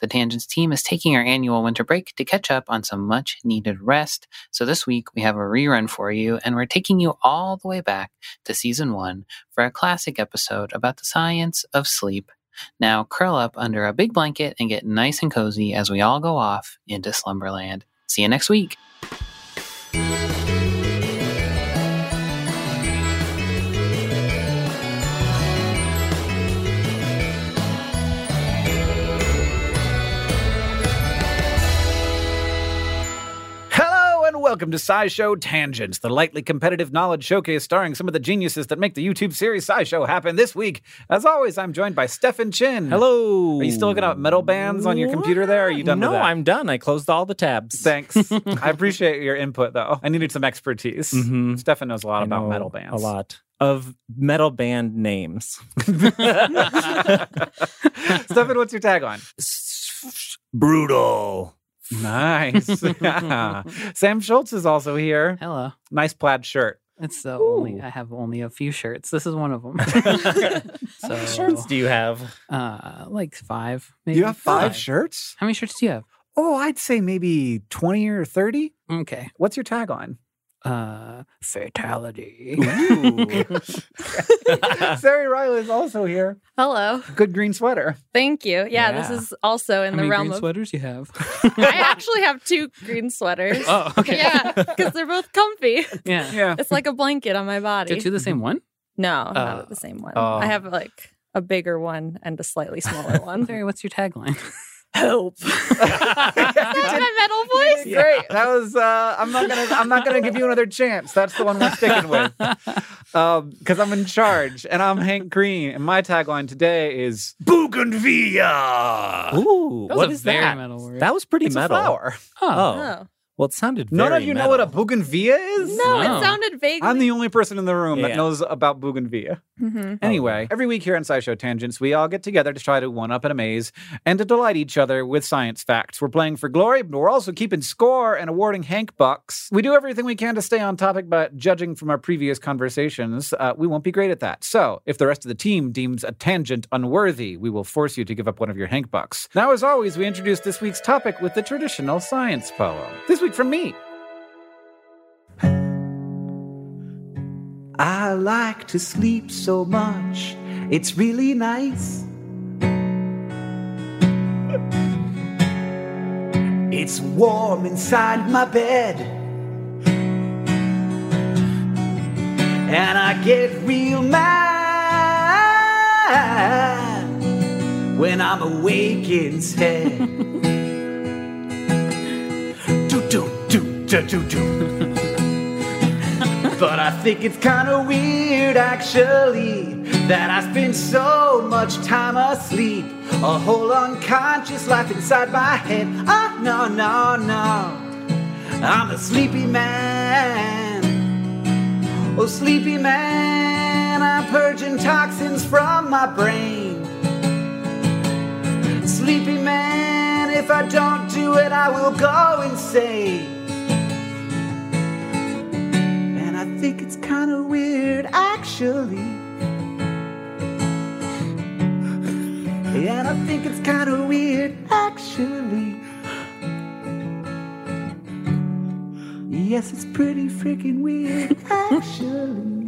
The Tangents team is taking our annual winter break to catch up on some much needed rest. So this week we have a rerun for you, and we're taking you all the way back to season one for a classic episode about the science of sleep. Now curl up under a big blanket and get nice and cozy as we all go off into slumberland. See you next week. Welcome to SciShow Tangents, the lightly competitive knowledge showcase starring some of the geniuses that make the YouTube series SciShow happen. This week, as always, I'm joined by Stefan Chin. Hello. Are you still looking up metal bands on your computer there? Or are you done no, with that? I'm done. I closed all the tabs. Thanks. I appreciate your input, though. I needed some expertise. Mhm. Stefan knows a lot I about know metal bands. A lot of metal band names. Stefan, what's your tagline? Brutal. Nice. Sam Schultz is also here. Hello. Nice plaid shirt. It's the only I have only a few shirts. This is one of them. How many shirts do you have? uh, like five. Maybe You have five Five. shirts? How many shirts do you have? Oh, I'd say maybe 20 or 30. Okay. What's your tagline? Uh, fatality. Ceri Riley is also here. Hello. Good green sweater. Thank you. Yeah, Yeah. this is also in How the many realm green of. sweaters you have? I actually have two green sweaters. oh, okay. Yeah, because they're both comfy. Yeah. Yeah. It's like a blanket on my body. Get you the same one? No, Oh. not the same one. Oh. I have like a bigger one and a slightly smaller one. Terry, what's your tagline? Help! Is that my metal voice? Great. That was uh I'm not gonna I'm not gonna give you another chance. That's the one we're sticking with. Um, because I'm in charge and I'm Hank Green, and my tagline today is Bougainvillea. Ooh, That was what a is very that? metal word. That was pretty It's a metal. flower. oh. Oh. Oh, Well, it sounded None of you know what a metal. bougainvillea is? No, No. it sounded vaguely. I'm the only person in the room that knows about bougainvillea. Mhm. Anyway, every week here on SciShow Tangents, we all get together to try to one up and amaze and to delight each other with science facts. We're playing for glory, but we're also keeping score and awarding Hank Bucks. We do everything we can to stay on topic, but judging from our previous conversations, uh, we won't be great at that. So, if the rest of the team deems a tangent unworthy, we will force you to give up one of your Hank Bucks. Now, as always, we introduce this week's topic with the traditional science poem. This from me. I like to sleep so much, it's really nice. It's warm inside my bed. And I get real mad when I'm awake instead. But I think it's kind of weird actually that I spend so much time asleep. A whole unconscious life inside my head. Oh, no, no, no. I'm a sleepy man. Oh, sleepy man, I'm purging toxins from my brain. Sleepy man, if I don't do it, I will go insane. Weird, actually. And I think it's kind of weird, actually. Yes, it's pretty freaking weird, actually.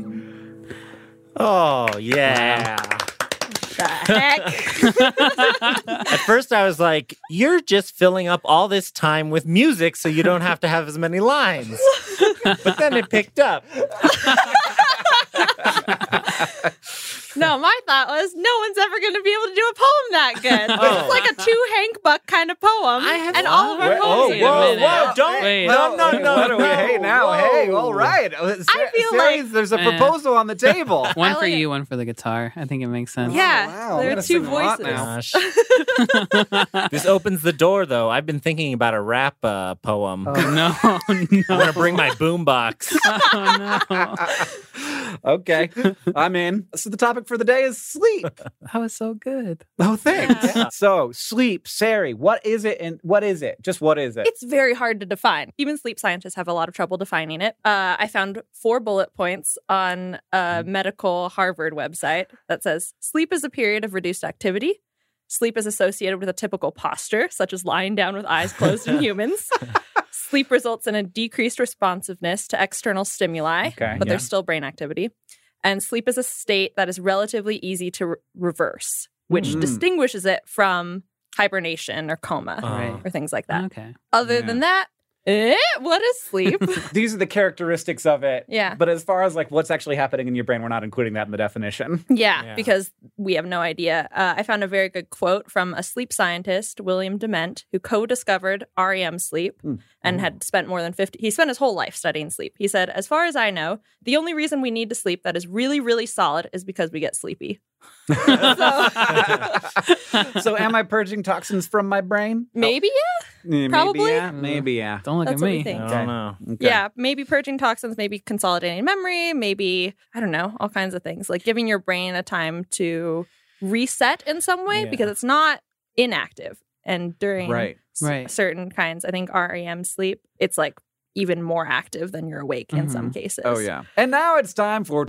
Oh yeah. The heck? At first, I was like, "You're just filling up all this time with music, so you don't have to have as many lines." But then it picked up. no, my thought was no one's ever going to be able to do a poem that good. Oh. It's like a two Hank Buck kind of poem. I have and all of our Wait, poems. oh, are whoa, whoa, don't- Wait. no, no, no, What are we- no. Hey, now, hey, all right. Sa- feel Ceri, like- there's a Eh. proposal on the table. One for you, one for the guitar. I think it makes sense. Yeah, wow, there are two sing a lot voices. now. Gosh. this opens the door, though. I've been thinking about a rap uh, poem. Oh no, I'm gonna bring my boombox. oh no. okay, I'm in. So the topic for the day is sleep. That was so good. Oh, thanks. Yeah. So sleep, Ceri, what is it and what is it? Just what is it? It's very hard to define. Even sleep scientists have a lot of trouble defining it. Uh, I found four bullet points on a medical Harvard website that says sleep is a period of reduced activity. Sleep is associated with a typical posture, such as lying down with eyes closed in humans. Sleep results in a decreased responsiveness to external stimuli, Okay, but yeah. there's still brain activity. And sleep is a state that is relatively easy to re- reverse, which Mm. distinguishes it from hibernation or coma Uh, or things like that. Okay. Other Yeah. than that, eh, what is sleep? These are the characteristics of it. yeah. But as far as like what's actually happening in your brain, we're not including that in the definition. yeah, Yeah. because we have no idea. Uh, I found a very good quote from a sleep scientist, William Dement, who co-discovered REM sleep Hmm. And mm. had spent more than 50 he spent his whole life studying sleep. He said, "As far as I know, the only reason we need to sleep that is really really solid is because we get sleepy." so am I purging toxins from my brain? Maybe yeah. Maybe Probably. yeah. Maybe yeah. Don't look That's at what me. think. I don't know. Okay. Yeah, maybe purging toxins, maybe consolidating memory, maybe, I don't know, all kinds of things. Like giving your brain a time to reset in some way Yeah. because it's not inactive. And during Right. S- Right. certain kinds, I think REM sleep, it's like even more active than you're awake in some mm-hmm. cases. Oh yeah. And now it's time for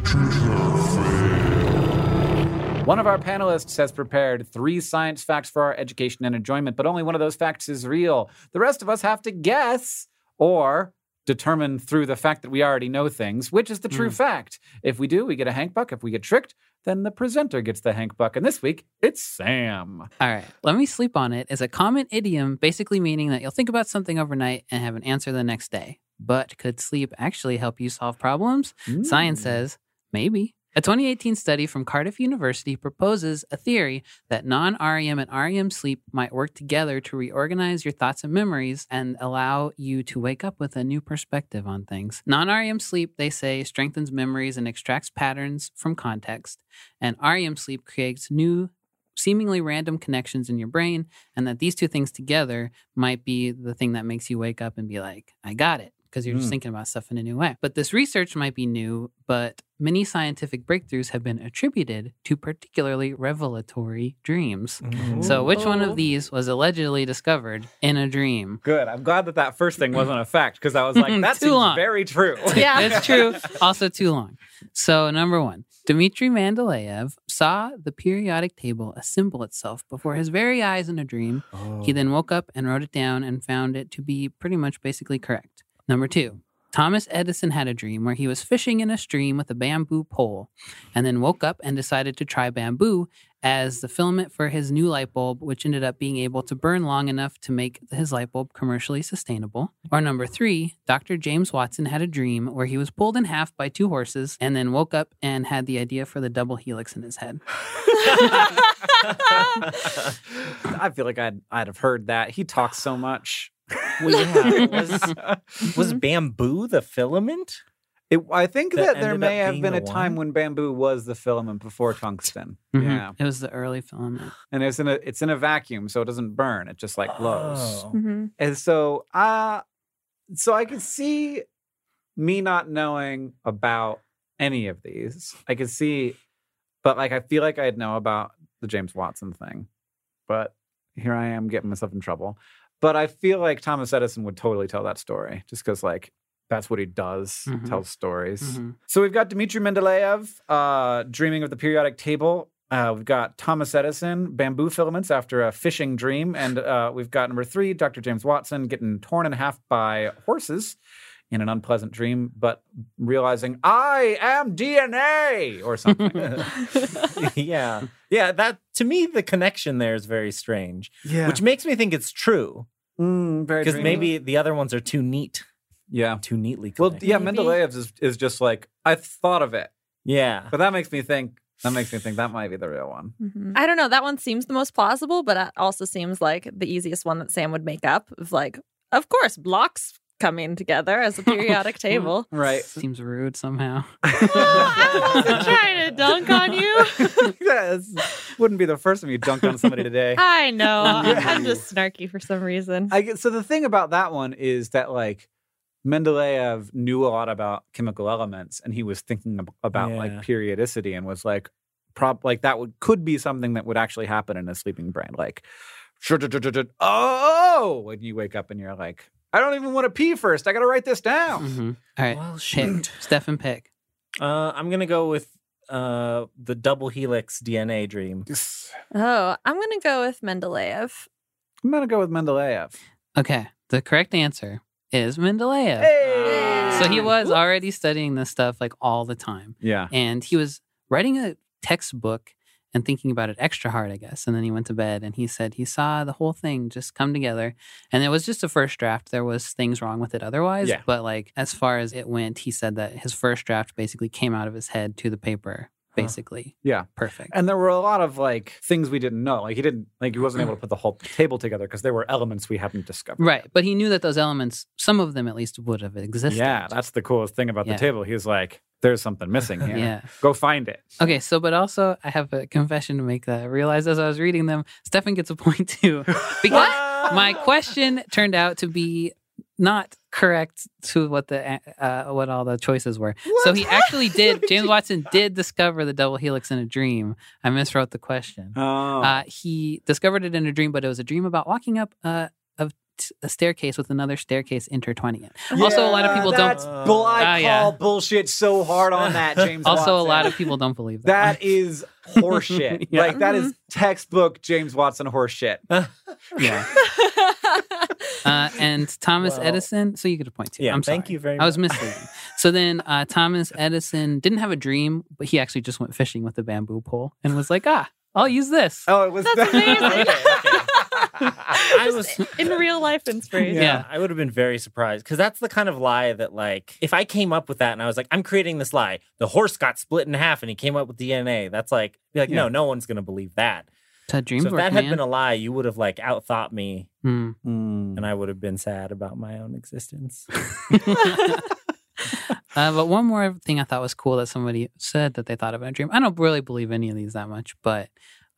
One of our panelists has prepared three science facts for our education and enjoyment, but only one of those facts is real. The rest of us have to guess or determine through the fact that we already know things which is the true mm. fact. If we do, we get a Hank Buck. If we get tricked, then the presenter gets the Hank Buck. And this week, it's Sam. All right. Let me sleep on it is a common idiom basically meaning that you'll think about something overnight and have an answer the next day. But could sleep actually help you solve problems? Science Mm. says maybe. A 2018 study from Cardiff University proposes a theory that non REM and REM sleep might work together to reorganize your thoughts and memories and allow you to wake up with a new perspective on things. Non REM sleep, they say, strengthens memories and extracts patterns from context, and REM sleep creates new seemingly random connections in your brain, and that these two things together might be the thing that makes you wake up and be like, I got it. Because you're just Mm. thinking about stuff in a new way. But this research might be new, but many scientific breakthroughs have been attributed to particularly revelatory dreams. So, which one of these was allegedly discovered in a dream? Good. I'm glad that that first thing wasn't a fact because I was like, that's Too long. very true. Yeah. it's true. Also, too long. So, number one, Dmitry Mendeleev saw the periodic table assemble itself before his very eyes in a dream. Oh. He then woke up and wrote it down and found it to be pretty much basically correct. Number two, Thomas Edison had a dream where he was fishing in a stream with a bamboo pole and then woke up and decided to try bamboo as the filament for his new light bulb, which ended up being able to burn long enough to make his light bulb commercially sustainable. Or number three, Dr. James Watson had a dream where he was pulled in half by two horses and then woke up and had the idea for the double helix in his head. I feel like I'd I'd have heard that. He talks so much. Well, yeah, was, was bamboo the filament? It, I think That that there may have been a the time one? when bamboo was the filament before tungsten. Mhm. Yeah, It was the early filament. and it's in a it's in a vacuum, so it doesn't burn. It just like glows. Oh. Mhm. And so, uh, so I could see me not knowing about any of these. I could see, but like I feel like I'd know about the James Watson thing. But here I am getting myself in trouble. But I feel like Thomas Edison would totally tell that story just because like that's what he does, Mhm. tells stories. Mhm. So we've got Dmitry Mendeleev uh, dreaming of the periodic table. Uh, we've got Thomas Edison, bamboo filaments after a fishing dream. And uh, we've got number three, Dr. James Watson getting torn in half by horses in an unpleasant dream, but realizing, I am DNA or something. yeah. Yeah, that to me the connection there is very strange. yeah. Which makes me think it's true. mm, Because dreamy. maybe the other ones are too neat, Yeah. too neatly Well, yeah, Maybe. Mendeleev's is, is just like, I thought of it. yeah. But that makes me think, that makes me think that might be the real one. Mm-hmm. I don't know. That one seems the most plausible, but it also seems like the easiest one that Sam would make up. Of like, of course, blocks coming together as a periodic table. Right. Seems rude somehow. Oh, I wasn't trying to dunk on you. yeah, this wouldn't be the first time you dunked on somebody today. I know. I'm just snarky for some reason. I get so the thing about that one is that like Mendeleev knew a lot about chemical elements, and he was thinking about Yeah. like periodicity, and was like, prop like that would could be something that would actually happen in a sleeping brain, like. Oh, when you wake up and you're like, I don't even want to pee first. I got to write this down. Mhm. All right. Well, pick. shoot. Stefan, pick. Uh, I'm gonna go with uh, the double helix DNA dream. Oh, I'm going to go with Mendeleev. I'm gonna go with Mendeleev. Okay. The correct answer is Mendeleev. Hey! So he was already studying this stuff like all the time. Yeah. And he was writing a textbook and thinking about it extra hard, I guess. And then he went to bed and he said he saw the whole thing just come together. And it was just a first draft. There was things wrong with it otherwise. Yeah. But like as far as it went, he said that his first draft basically came out of his head to the paper. Uh-huh. Basically. Yeah. Perfect. And there were a lot of like things we didn't know. Like he didn't like he wasn't able mm. to put the whole table together because there were elements we hadn't discovered. Right. But he knew that those elements, some of them at least, would have existed. Yeah, that's the coolest thing about Yeah. the table. He was like, "There's something missing here. Yeah. Go find it." Okay, so but also I have a confession to make that I realized as I was reading them, Stefan gets a point too. Because my question turned out to be not correct to what the uh, what all the choices were. So he actually did James Watson did discover the double helix in a dream. I miswrote the question. Oh, Uh, he discovered it in a dream, but it was a dream about walking up uh, a, t- a staircase with another staircase intertwining it. also, a lot of people don't. That's bull. I Ah, call yeah. bullshit so hard on that, James. Also, a lot of people don't believe that. that is horseshit. Yeah. Like that is textbook James Watson horseshit. yeah. Uh, and Thomas Well- Edison. So you get a point too. Yeah, I'm sorry. thank you very much. I was much. misleading. so then uh, Thomas Edison didn't have a dream, but he actually just went fishing with a bamboo pole and was like, ah, I'll use this. Oh, it was That's that. amazing. I was in real life inspiration. Yeah. I would have been very surprised because that's the kind of lie that, like, if I came up with that and I was like, I'm creating this lie, the horse got split in half and he came up with DNA. That's like, be like, Yeah. no, no one's gonna believe that. That's how dreams so if work, that had man. been a lie, you would have like outthought me. Mm. and I would have been sad about my own existence. Uh, but one more thing I thought was cool that somebody said that they thought of in a dream. I don't really believe any of these that much, but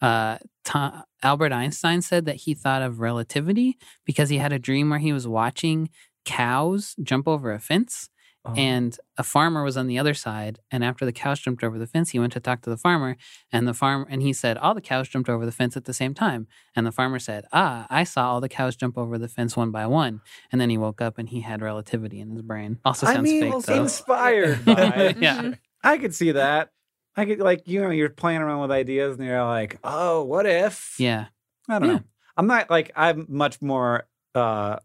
Uh, To- Albert Einstein said that he thought of relativity because he had a dream where he was watching cows jump over a fence Oh. and a farmer was on the other side and after the cows jumped over the fence he went to talk to the farmer and the farm and he said all the cows jumped over the fence at the same time and the farmer said ah i saw all the cows jump over the fence one by one and then he woke up and he had relativity in his brain also sounds I mean, fake though inspired by. yeah I could see that. I could like you know you're playing around with ideas and you're like, oh, what if? yeah I don't Yeah. know. I'm not like I'm much more uh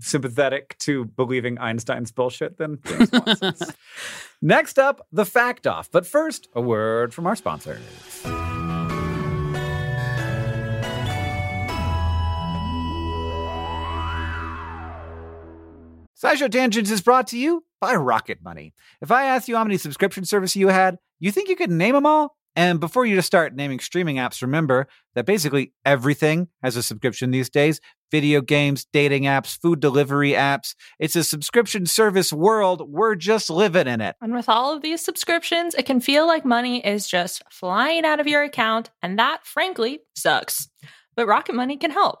sympathetic to believing Einstein's bullshit than James Watson's. Next up, the fact off. But first, a word from our sponsors. SciShow Tangents is brought to you by Rocket Money. If I asked you how many subscription services you had, you think you could name them all? And before you just start naming streaming apps, remember that basically everything has a subscription these days video games, dating apps, food delivery apps. It's a subscription service world. We're just living in it. And with all of these subscriptions, it can feel like money is just flying out of your account, and that, frankly, sucks. But Rocket Money can help.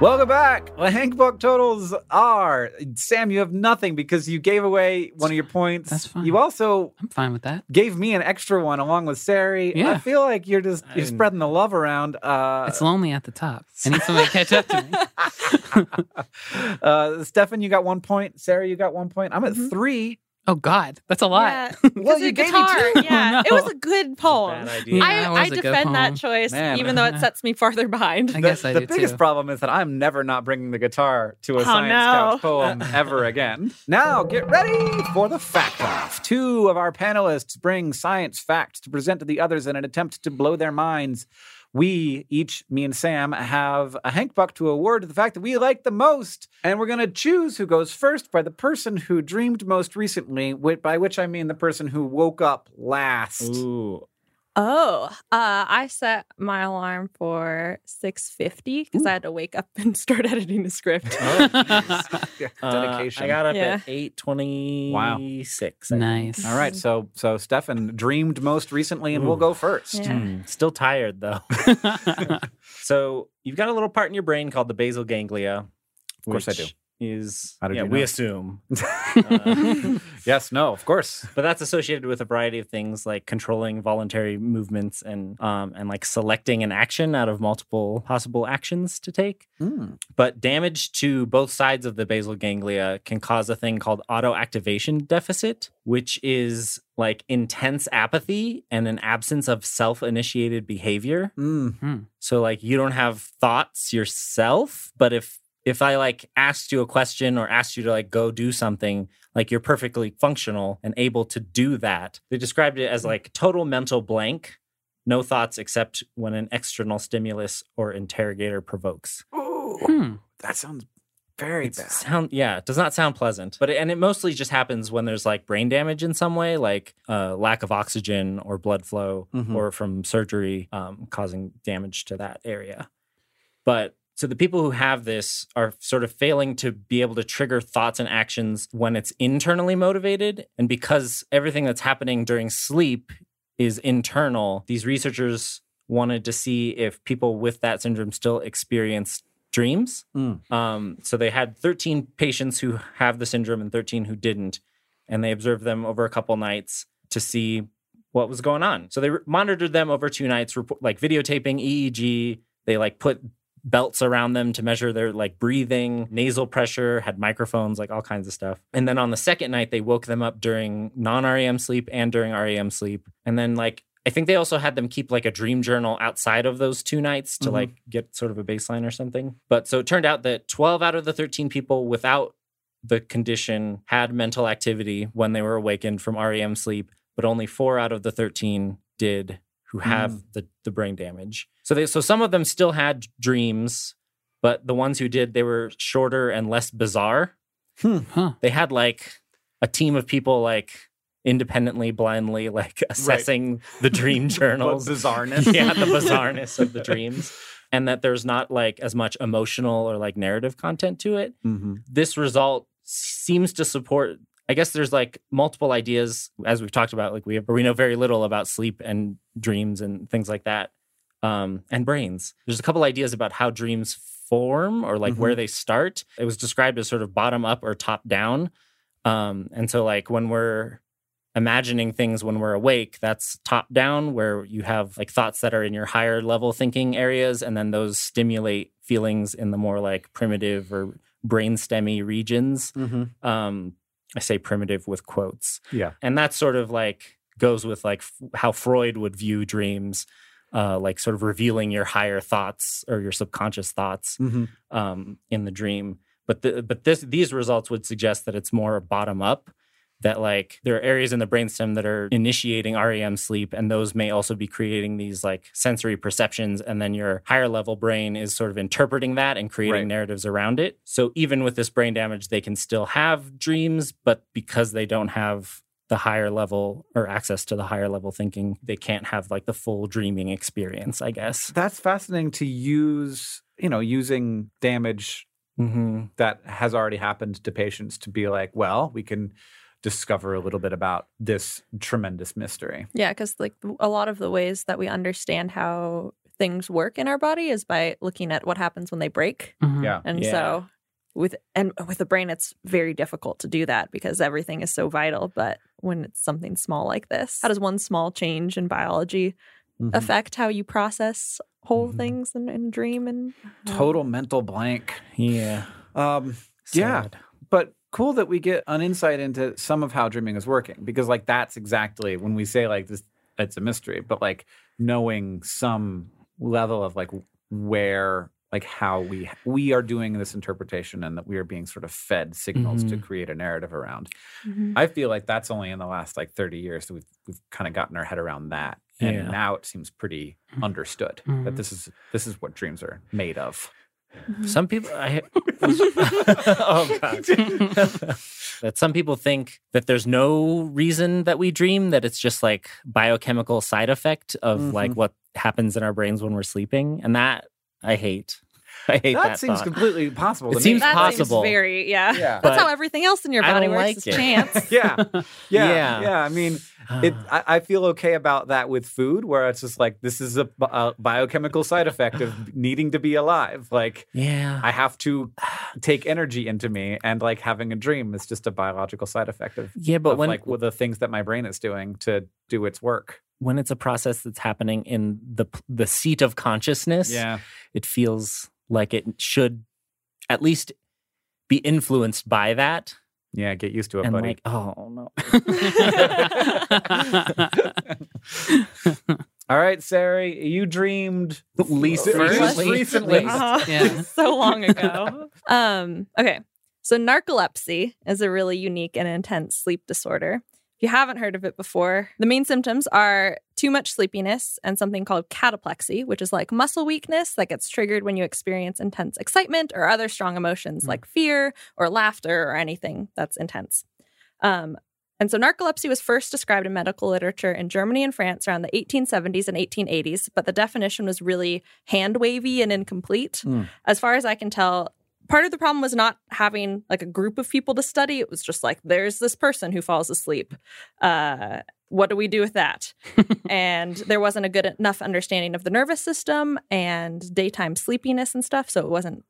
Welcome back. The Hank book totals are Sam. You have nothing because you gave away one of your points. That's fine. You also I'm fine with that. gave me an extra one along with Ceri. I feel like you're just you're I'm- spreading the love around. Uh, It's lonely at the top. I need somebody to catch up to me. uh, Stefan, you got one point. Ceri, you got one point. I'm at Mhm. three. Oh God, that's a lot. Yeah, Well, because you the gave me guitar. two. Oh, yeah, it No. was a good poem. Bad idea. I, Yeah, it was I a good defend that choice, Man. even though it sets me farther behind. I guess I the biggest too. problem is that I'm never not bringing the guitar to a Oh, science no. couch poem ever again. Now get ready for the fact off. Two of our panelists bring science facts to present to the others in an attempt to blow their minds. We each, me and Sam, have a Hank Buck to award to the fact that we like the most. And we're going to choose who goes first by the person who dreamed most recently, by which I mean the person who woke up last. Ooh. Oh, uh, I set my alarm for 6.50 because I had to wake up and start editing the script. Yeah, Uh, dedication. I got up Yeah. at eight twenty six. Wow. nice. All right, so so Stefan dreamed most recently, and we'll go first. Yeah. Still tired though. so you've got a little part in your brain called the basal ganglia. Of course I do. Is How did yeah, you we know? assume. Uh, yes, no, of course. but that's associated with a variety of things like controlling voluntary movements and um, and like selecting an action out of multiple possible actions to take. Mm. But damage to both sides of the basal ganglia can cause a thing called autoactivation deficit, which is like intense apathy and an absence of self-initiated behavior. Mm. So like you don't have thoughts yourself, but if if I like asked you a question or asked you to like go do something, like you're perfectly functional and able to do that. They described it as like total mental blank, no thoughts except when an external stimulus or interrogator provokes. Hmm. That sounds very It's bad. sound yeah, it does not sound pleasant. But it, and it mostly just happens when there's like brain damage in some way, like uh, lack of oxygen or blood flow, Mhm. or from surgery um, causing damage to that area. But so the people who have this are sort of failing to be able to trigger thoughts and actions when it's internally motivated, and because everything that's happening during sleep is internal, these researchers wanted to see if people with that syndrome still experience dreams. Mm. Um, so they had 13 patients who have the syndrome and 13 who didn't, and they observed them over a couple nights to see what was going on. So they re- monitored them over two nights, report, like videotaping EEG. They like put belts around them to measure their like breathing, nasal pressure, had microphones, like all kinds of stuff. And then on the second night, they woke them up during non-REM sleep and during REM sleep. And then like I think they also had them keep like a dream journal outside of those two nights to Mhm. like get sort of a baseline or something. But so it turned out that 12 out of the 13 people without the condition had mental activity when they were awakened from REM sleep, but only four out of the 13 did who have the, the brain damage. So they so some of them still had dreams, but the ones who did, they were shorter and less bizarre. Huh. They had like a team of people like independently, blindly, like assessing the dream journals. the bizarreness. yeah, the bizarreness of the dreams. And that there's not like as much emotional or like narrative content to it hmm this result seems to support i guess there's like multiple ideas as we've talked about like we have, or we know very little about sleep and dreams and things like that um, and brains. There's a couple ideas about how dreams form or like where they start. It was described as sort of bottom up or top down um, and so like when we're imagining things when we're awake that's top down where you have like thoughts that are in your higher level thinking areas and then those stimulate feelings in the more like primitive or brainstemmy regions. Hmm um i say primitive with quotes Yeah. and that sort of like goes with like f- how freud would view dreams uh like sort of revealing your higher thoughts or your subconscious thoughts hmm um, in the dream. But the, but this these results would suggest that it's more bottom up. That like there are areas in the brainstem that are initiating REM sleep, and those may also be creating these like sensory perceptions. And then your higher level brain is sort of interpreting that and creating Right. narratives around it. So even with this brain damage, they can still have dreams, but because they don't have the higher level or access to the higher level thinking, they can't have like the full dreaming experience. I guess. That's fascinating to use, you know, using damage Mm-hmm. that has already happened to patients to be like, well, we can discover a little bit about this tremendous mystery. Yeah, because like a lot of the ways that we understand how things work in our body is by looking at what happens when they break. Mhm. Yeah. And Yeah. so with and with the brain it's very difficult to do that because everything is so vital. But when it's something small like this, how does one small change in biology Mhm. affect how you process whole Mhm. things and, and dream and Total mental blank. Yeah. Um, Yeah. But cool that we get an insight into some of how dreaming is working because like that's exactly when we say like this it's a mystery but like knowing some level of like where like how we we are doing this interpretation and that we are being sort of fed signals to Mhm. create a narrative around Mhm. i feel like that's only in the last like 30 years that we've, we've kind of gotten our head around that and Yeah. now it seems pretty understood Mhm. that this is this is what dreams are made of. Some people, I, oh god, that some people think that there's no reason that we dream; that it's just like biochemical side effect of like Mhm. what happens in our brains when we're sleeping, and that I hate. I hate that, that. seems thought. completely possible. It to seems me. that possible. seems very yeah. Yeah. That's But how everything else in your I body don't works. like it. chance. yeah, yeah, Yeah. yeah, I mean, it. Ah. I, I feel okay about that with food, where it's just like this is a, a biochemical side effect of needing to be alive. Like yeah, I have to take energy into me, and like having a dream is just a biological side effect of, yeah, but of when like with the things that my brain is doing to do its work. when it's a process that's happening in the the seat of consciousness, yeah, it feels like it should at least be influenced by that. Yeah. Get used to it, and buddy. like, oh no, All right, Ceri, you dreamed least Least first, recently. Uh-huh. Yeah. so long ago. um, okay. So narcolepsy is a really unique and intense sleep disorder. If you haven't heard of it before, the main symptoms are too much sleepiness and something called cataplexy, which is like muscle weakness that gets triggered when you experience intense excitement or other strong emotions like fear or laughter or anything that's intense. Um, and so narcolepsy was first described in medical literature in Germany and France around the 1870s and 1880s, but the definition was really hand wavy and incomplete. Hmm. As far as I can tell, part of the problem was not having like a group of people to study. It was just like, there's this person who falls asleep. Uh, what do we do with that? and there wasn't a good enough understanding of the nervous system and daytime sleepiness and stuff. So it wasn't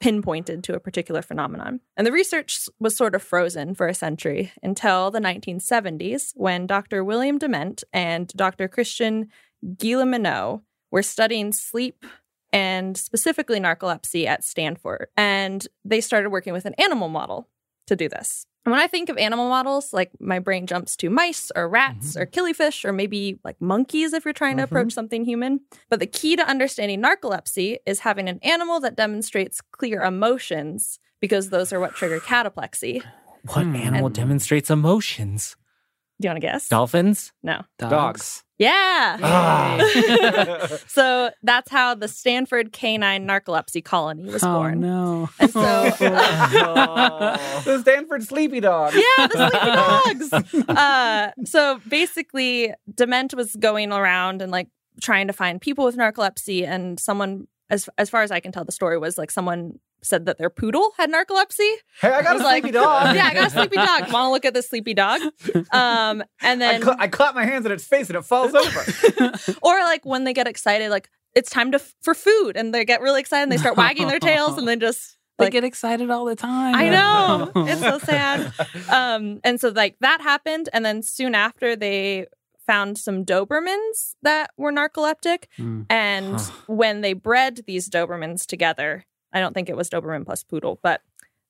pinpointed to a particular phenomenon. And the research was sort of frozen for a century until the 1970s when Dr. William Dement and Dr. Christian Guilleminault were studying sleep and specifically narcolepsy at Stanford. And they started working with an animal model to do this. And when I think of animal models, like my brain jumps to mice or rats or killifish or maybe like monkeys if you're trying to Mhm. approach something human. But the key to understanding narcolepsy is having an animal that demonstrates clear emotions because those are what trigger cataplexy. what Hmm. animal And- demonstrates emotions? Do you want to guess? Dolphins. No. Dogs. Yeah. Ah. so that's how the Stanford canine narcolepsy colony was born. oh born. no. And so the Stanford Sleepy Dog. yeah, the sleepy dogs. Uh, so basically, Dement was going around and like trying to find people with narcolepsy, and someone, as as far as I can tell, the story was like someone said that their poodle had narcolepsy. Hey, I got was a like, sleepy dog. Yeah, I got a sleepy dog. Want to look at this sleepy dog? Um, and I, then, I clap my hands in its face and it falls over. or like when they get excited, like it's time to f- for food, and they get really excited and they start wagging their tails, and then just They get excited all the time. I know. it's so sad. Um, and so like that happened, and then soon after they found some Dobermans that were narcoleptic, Mm. and when they bred these Dobermans together, I don't think it was Doberman plus poodle, but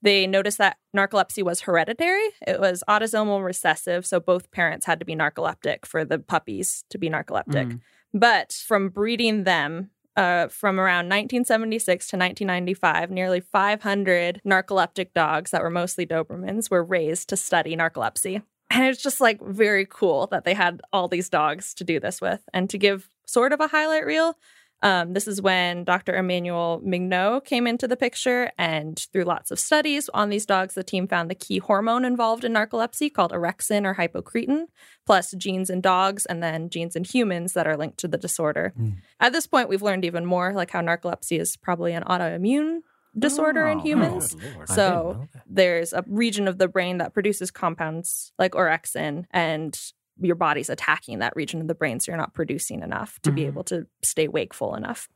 they noticed that narcolepsy was hereditary. It was autosomal recessive, so both parents had to be narcoleptic for the puppies to be narcoleptic. Mm. But from breeding them uh, from around 1976 to 1995, nearly 500 narcoleptic dogs that were mostly Dobermans were raised to study narcolepsy. And it's just like very cool that they had all these dogs to do this with. And to give sort of a highlight reel, um, this is when Dr. Emmanuel Mignot came into the picture. And through lots of studies on these dogs, the team found the key hormone involved in narcolepsy called orexin or hypocretin, plus genes in dogs and then genes in humans that are linked to the disorder. Mm. At this point, we've learned even more, like how narcolepsy is probably an autoimmune disorder in Oh, humans. Lord, So- I didn't know that. There's a region of the brain that produces compounds like orexin, and your body's attacking that region of the brain, so you're not producing enough to be Mhm. able to stay wakeful enough.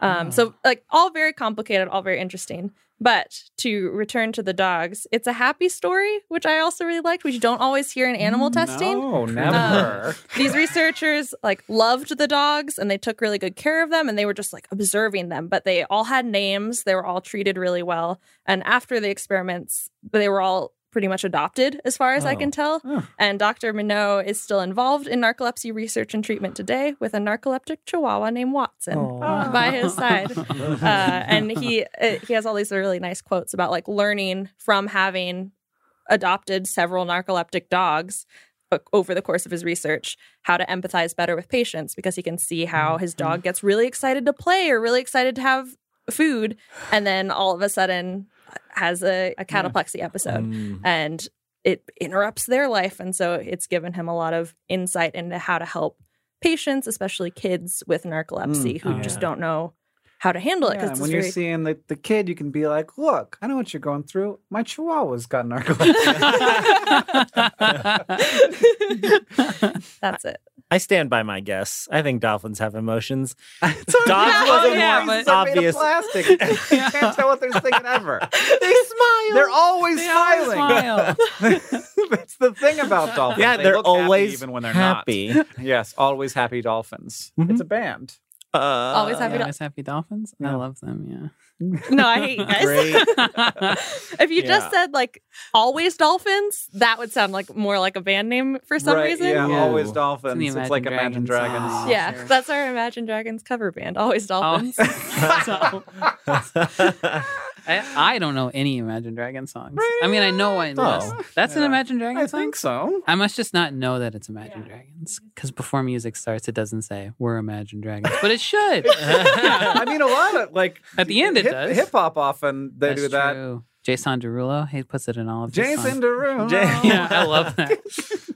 Um, So, like, all very complicated, all very interesting. But to return to the dogs, it's a happy story, which I also really liked, which you don't always hear in animal testing. No, never. These researchers like loved the dogs and they took really good care of them and they were just like observing them, but they all had names. They were all treated really well. And after the experiments, they were all pretty much adopted as far as I Oh. can tell. Oh. And Dr. Mignot is still involved in narcolepsy research and treatment today with a narcoleptic chihuahua named Watson Aw. by his side. Uh, and he uh, he has all these really nice quotes about like learning from having adopted several narcoleptic dogs over the course of his research how to empathize better with patients because he can see how his dog gets really excited to play or really excited to have food and then all of a sudden has a, a cataplexy episode Mm. and it interrupts their life and so it's given him a lot of insight into how to help patients especially kids with narcolepsy who oh, just yeah. don't know how to handle it Yeah, because and it's when you're very seeing the, the kid, you can be like, look, I know what you're going through. My chihuahua's got narcolepsy. that's it I stand by my guess. I think dolphins have emotions. Dogs Dogs wasn't yeah, more but obvious. plastic. you can't tell what they're thinking ever. They smile. They're always They always smiling. smile. That's the thing about dolphins. Yeah, They they're look happy always even when they're happy. not. Yes, always happy dolphins. Mhm. It's a band. Uh, Always happy Always happy dolphins. I love them. No i hate you guys if you Yeah. just said like always dolphins that would sound like more like a band name for some right, reason Yeah, Yeah. always dolphins. the It's, Imagine like Imagine Dragons Dragons. song. yeah sure. that's our imagine dragons cover band always oh. dolphins So- I, I don't know any Imagine Dragon songs. I mean, I know I know. Oh. That's an Yeah. Imagine Dragon I song. I think so. I must just not know that it's Imagine Dragons because before music starts, it doesn't say we're Imagine Dragons, but it should. I mean, a lot of like At the end it hip, does. Hip hop often they That's do that. True. Jason Derulo, he puts it in all of his Jason songs. Derulo. Jay- Yeah, I love that.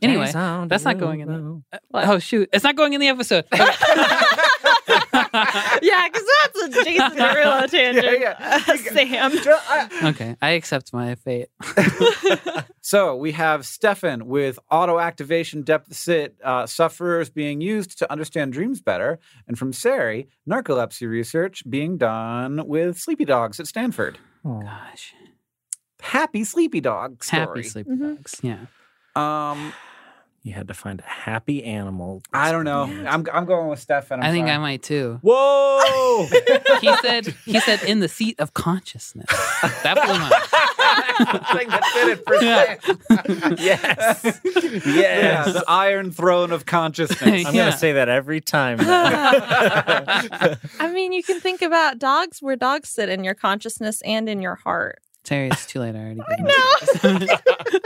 Anyway, that's not going in the. Oh shoot, it's not going in the episode. Okay. yeah because that's a jason derulo tangent Yeah, yeah. Uh, sam okay, I accept my fate. So we have Stefan with auto activation deficit uh, sufferers being used to understand dreams better, and from Ceri, narcolepsy research being done with sleepy dogs at Stanford. Gosh, Happy sleepy dog story. happy sleepy Mhm. dogs. Yeah. Um, You had to find a happy animal. I don't know. I'm I'm going with Stefan. I'm think sorry. I might too. Whoa! He said he said in the seat of consciousness. That blew my Thing that did it for Stan. yes. Yeah, Yes. the Iron Throne of Consciousness. I'm Yeah. gonna say that every time. I mean, you can think about dogs where dogs sit in your consciousness and in your heart. Terry, it's too late. I already did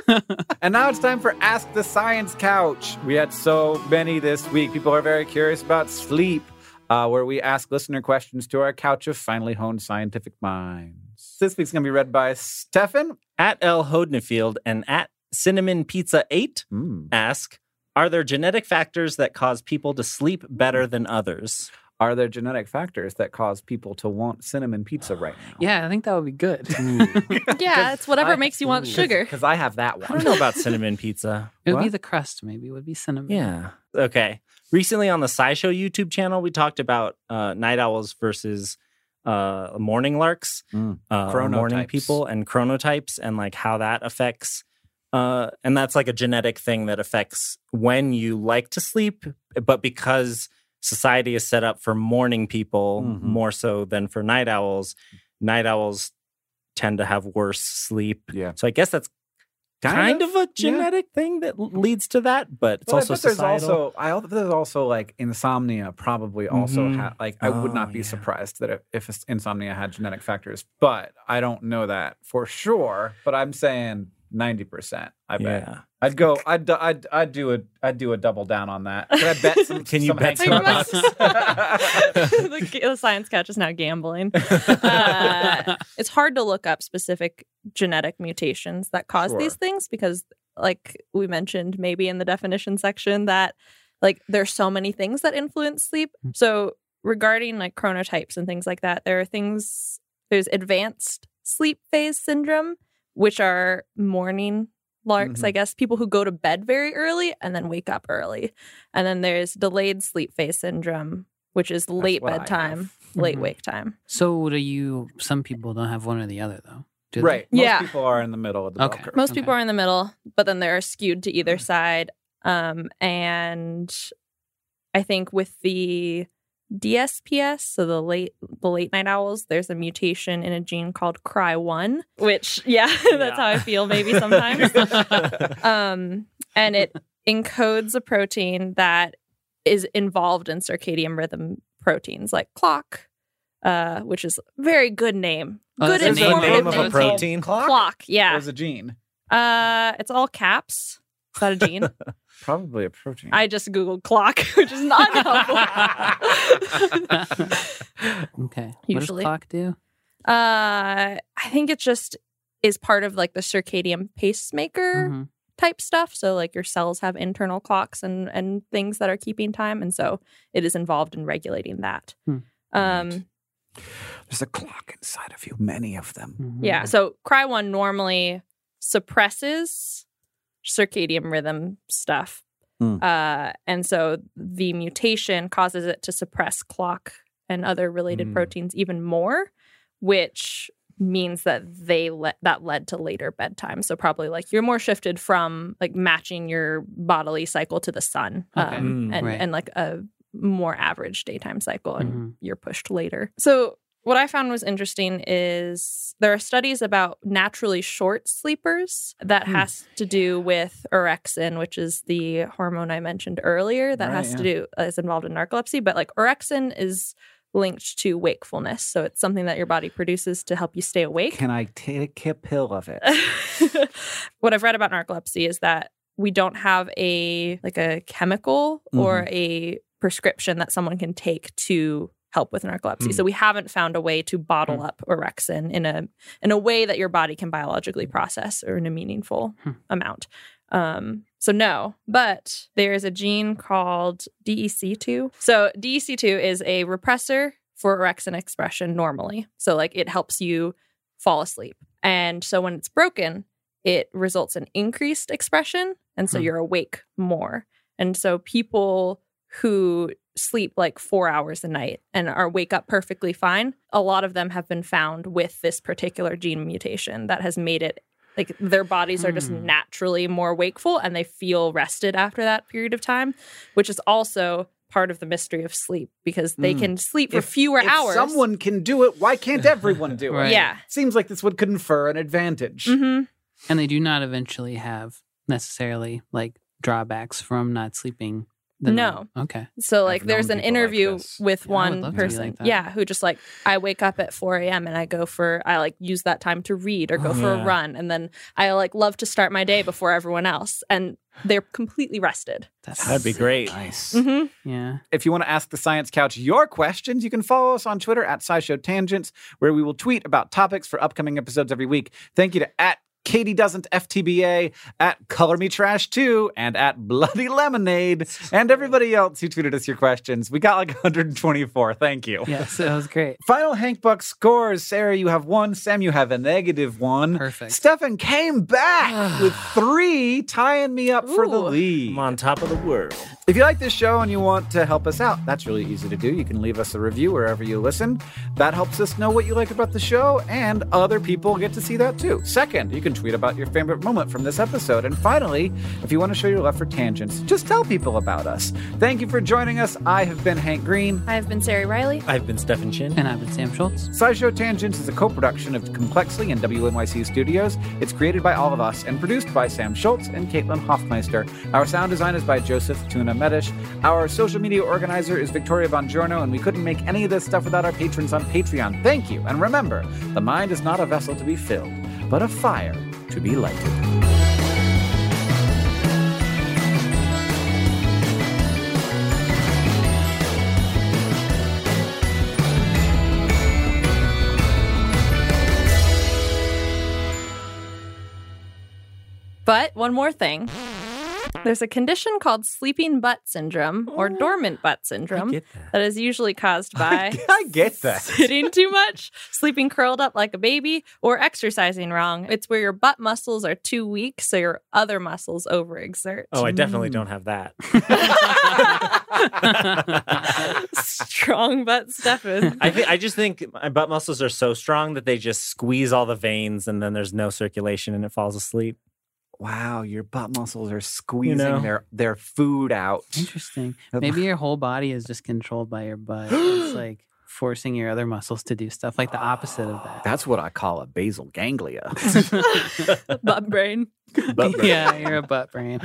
it. And now it's time for Ask the Science Couch. We had so many this week. People are very curious about sleep, uh, where we ask listener questions to our couch of finely honed scientific minds. This week's going to be read by Stefan. at L Hodnefield and at Cinnamon Pizza Eight Mm. ask: Are there genetic factors that cause people to sleep better than others? Are there genetic factors that cause people to want cinnamon pizza right now? yeah, I think that would be good. Yeah, it's whatever I- makes you want Ooh. sugar. Because I have that one. I one. don't know about cinnamon pizza. It would be the crust, maybe. It would be cinnamon. Yeah. Okay. Recently on the SciShow YouTube channel, we talked about uh, night owls versus uh, morning larks, Mm. uh, morning people, and chronotypes, and like how that affects. Uh, and that's like a genetic thing that affects when you like to sleep, but because society is set up for morning people Mhm. more so than for night owls, night owls tend to have worse sleep. Yeah. So I guess that's kind, of, a yeah. genetic thing that leads to that, but it's Well, also bet there's also I there's also like insomnia probably also Mhm. ha- like I would Oh, not be yeah. surprised that if, if insomnia had genetic factors, but I don't know that for sure. But I'm saying ninety percent. I bet Yeah. I'd go. I'd do- I'd I'd do a I'd do a double down on that. Can I bet some? Can you some bet some bucks? the, the science catch is now gambling. Uh, it's hard to look up specific genetic mutations that cause Sure. these things because, like we mentioned, maybe in the definition section, that like there's so many things that influence sleep. Hmm. So regarding like chronotypes and things like that, there are things. There's advanced sleep phase syndrome, which are morning larks, Mm-hmm. I guess, people who go to bed very early and then wake up early. And then there's delayed sleep phase syndrome, which is late bedtime, have. late Mhm. wake time. So do you? Some people don't have one or the other, though. Do they? right. Most Yeah. people are in the middle of the bell Okay. curve. Most Okay. people are in the middle, but then they're skewed to either side. Um, and I think with the DSPS, so the late the late night owls, there's a mutation in a gene called CRY1, which yeah, that's how I feel maybe sometimes. um, and it encodes a protein that is involved in circadian rhythm proteins like clock, uh, which is a very good name. Oh, good that's a name informative of a protein? Clock. Clock, yeah. Or is a gene? Uh, it's all caps. Is that a gene? Probably a protein. I just googled clock, which is not helpful. okay. What does Usually. clock do? Uh, I think it just is part of like the circadian pacemaker Mhm. type stuff. So like your cells have internal clocks and and things that are keeping time, and so it is involved in regulating that. Hmm. Um, There's a clock inside of you, many of them. Mhm. yeah. So cry one normally suppresses circadian rhythm stuff. Hmm. Uh, and so the mutation causes it to suppress clock and other related Hmm. proteins even more, which means that they let that led to later bedtime. So probably like you're more shifted from like matching your bodily cycle to the sun, Okay. um, Mm. and Right. and like a more average daytime cycle, and Mhm. you're pushed later. So what I found was interesting is there are studies about naturally short sleepers that Hmm. has to do with orexin, which is the hormone I mentioned earlier that Right, has to yeah. do is involved in narcolepsy. But like orexin is linked to wakefulness, so it's something that your body produces to help you stay awake. Can I take a pill of it? what I've read about narcolepsy is that we don't have a like a chemical or a prescription that someone can take to help with narcolepsy. Mm. So we haven't found a way to bottle up orexin in a in a way that your body can biologically process or in a meaningful Hmm. amount. Um, so no, but there is a gene called DEC2. So DEC2 is a repressor for orexin expression normally. So like it helps you fall asleep. And so when it's broken, it results in increased expression. And so Hmm. you're awake more. And so people who sleep like four hours a night and are wake up perfectly fine, a lot of them have been found with this particular gene mutation that has made it like their bodies are just Hmm. naturally more wakeful and they feel rested after that period of time, which is also part of the mystery of sleep because they Hmm. can sleep for If- fewer if hours. someone can do it, why can't everyone do it? Right. Yeah. Seems like this would confer an advantage. hmm And they do not eventually have necessarily like drawbacks from not sleeping. The No. norm- Okay. So like I've there's an people like interview with Yeah, one love to be person. like yeah, who just like I wake up at 4 a.m. and I go for I like use that time to read or go Oh, for yeah. a run and then I like love to start my day before everyone else and they're completely rested. That's That'd be great. Nice. Mm-hmm. Yeah. If you want to ask the Science Couch your questions, you can follow us on Twitter at SciShow Tangents, where we will tweet about topics for upcoming episodes every week. Thank you to at Katie Doesn't FTBA, at Color Me Trash 2, and at Bloody Lemonade, and everybody else who tweeted us your questions. We got like 124. Thank you. Yes, that was great. Final Hank Buck scores. Sarah, you have one. Sam, you have a negative one. Perfect. Stefan came back with three, tying me up for the lead. I'm on top of the world. If you like this show and you want to help us out, that's really easy to do. You can leave us a review wherever you listen. That helps us know what you like about the show, and other people get to see that too. Second, you can tweet about your favorite moment from this episode. And finally, if you want to show your love for tangents, just tell people about us. Thank you for joining us. I have been Hank Green. I've been Ceri Riley. I've been Stefan Chin. And I've been Sam Schultz. SciShow Tangents is a co-production of Complexly and WNYC Studios. It's created by all of us and produced by Sam Schultz and Caitlin Hoffmeister. Our sound design is by Joseph Tuna Medish. Our social media organizer is Victoria Bongiorno, and we couldn't make any of this stuff without our patrons on Patreon. Thank you. And remember, the mind is not a vessel to be filled, but a fire to be lighted. But one more thing. There's a condition called sleeping butt syndrome or dormant butt syndrome that. that is usually caused by I get that. sitting too much, sleeping curled up like a baby, or exercising wrong. It's where your butt muscles are too weak, so your other muscles overexert. Oh, I definitely Mm. don't have that. Strong butt Stefan. I think I just think my butt muscles are so strong that they just squeeze all the veins and then there's no circulation and it falls asleep. Wow, your butt muscles are squeezing know. their, their food out. Interesting. Uh, Maybe your whole body is just controlled by your butt. It's like forcing your other muscles to do stuff like the opposite of that. That's what I call a basal ganglia. butt brain. Butt brain. yeah, you're a butt brain.